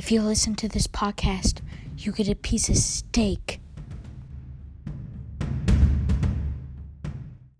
if you listen to this podcast, you get a piece of steak.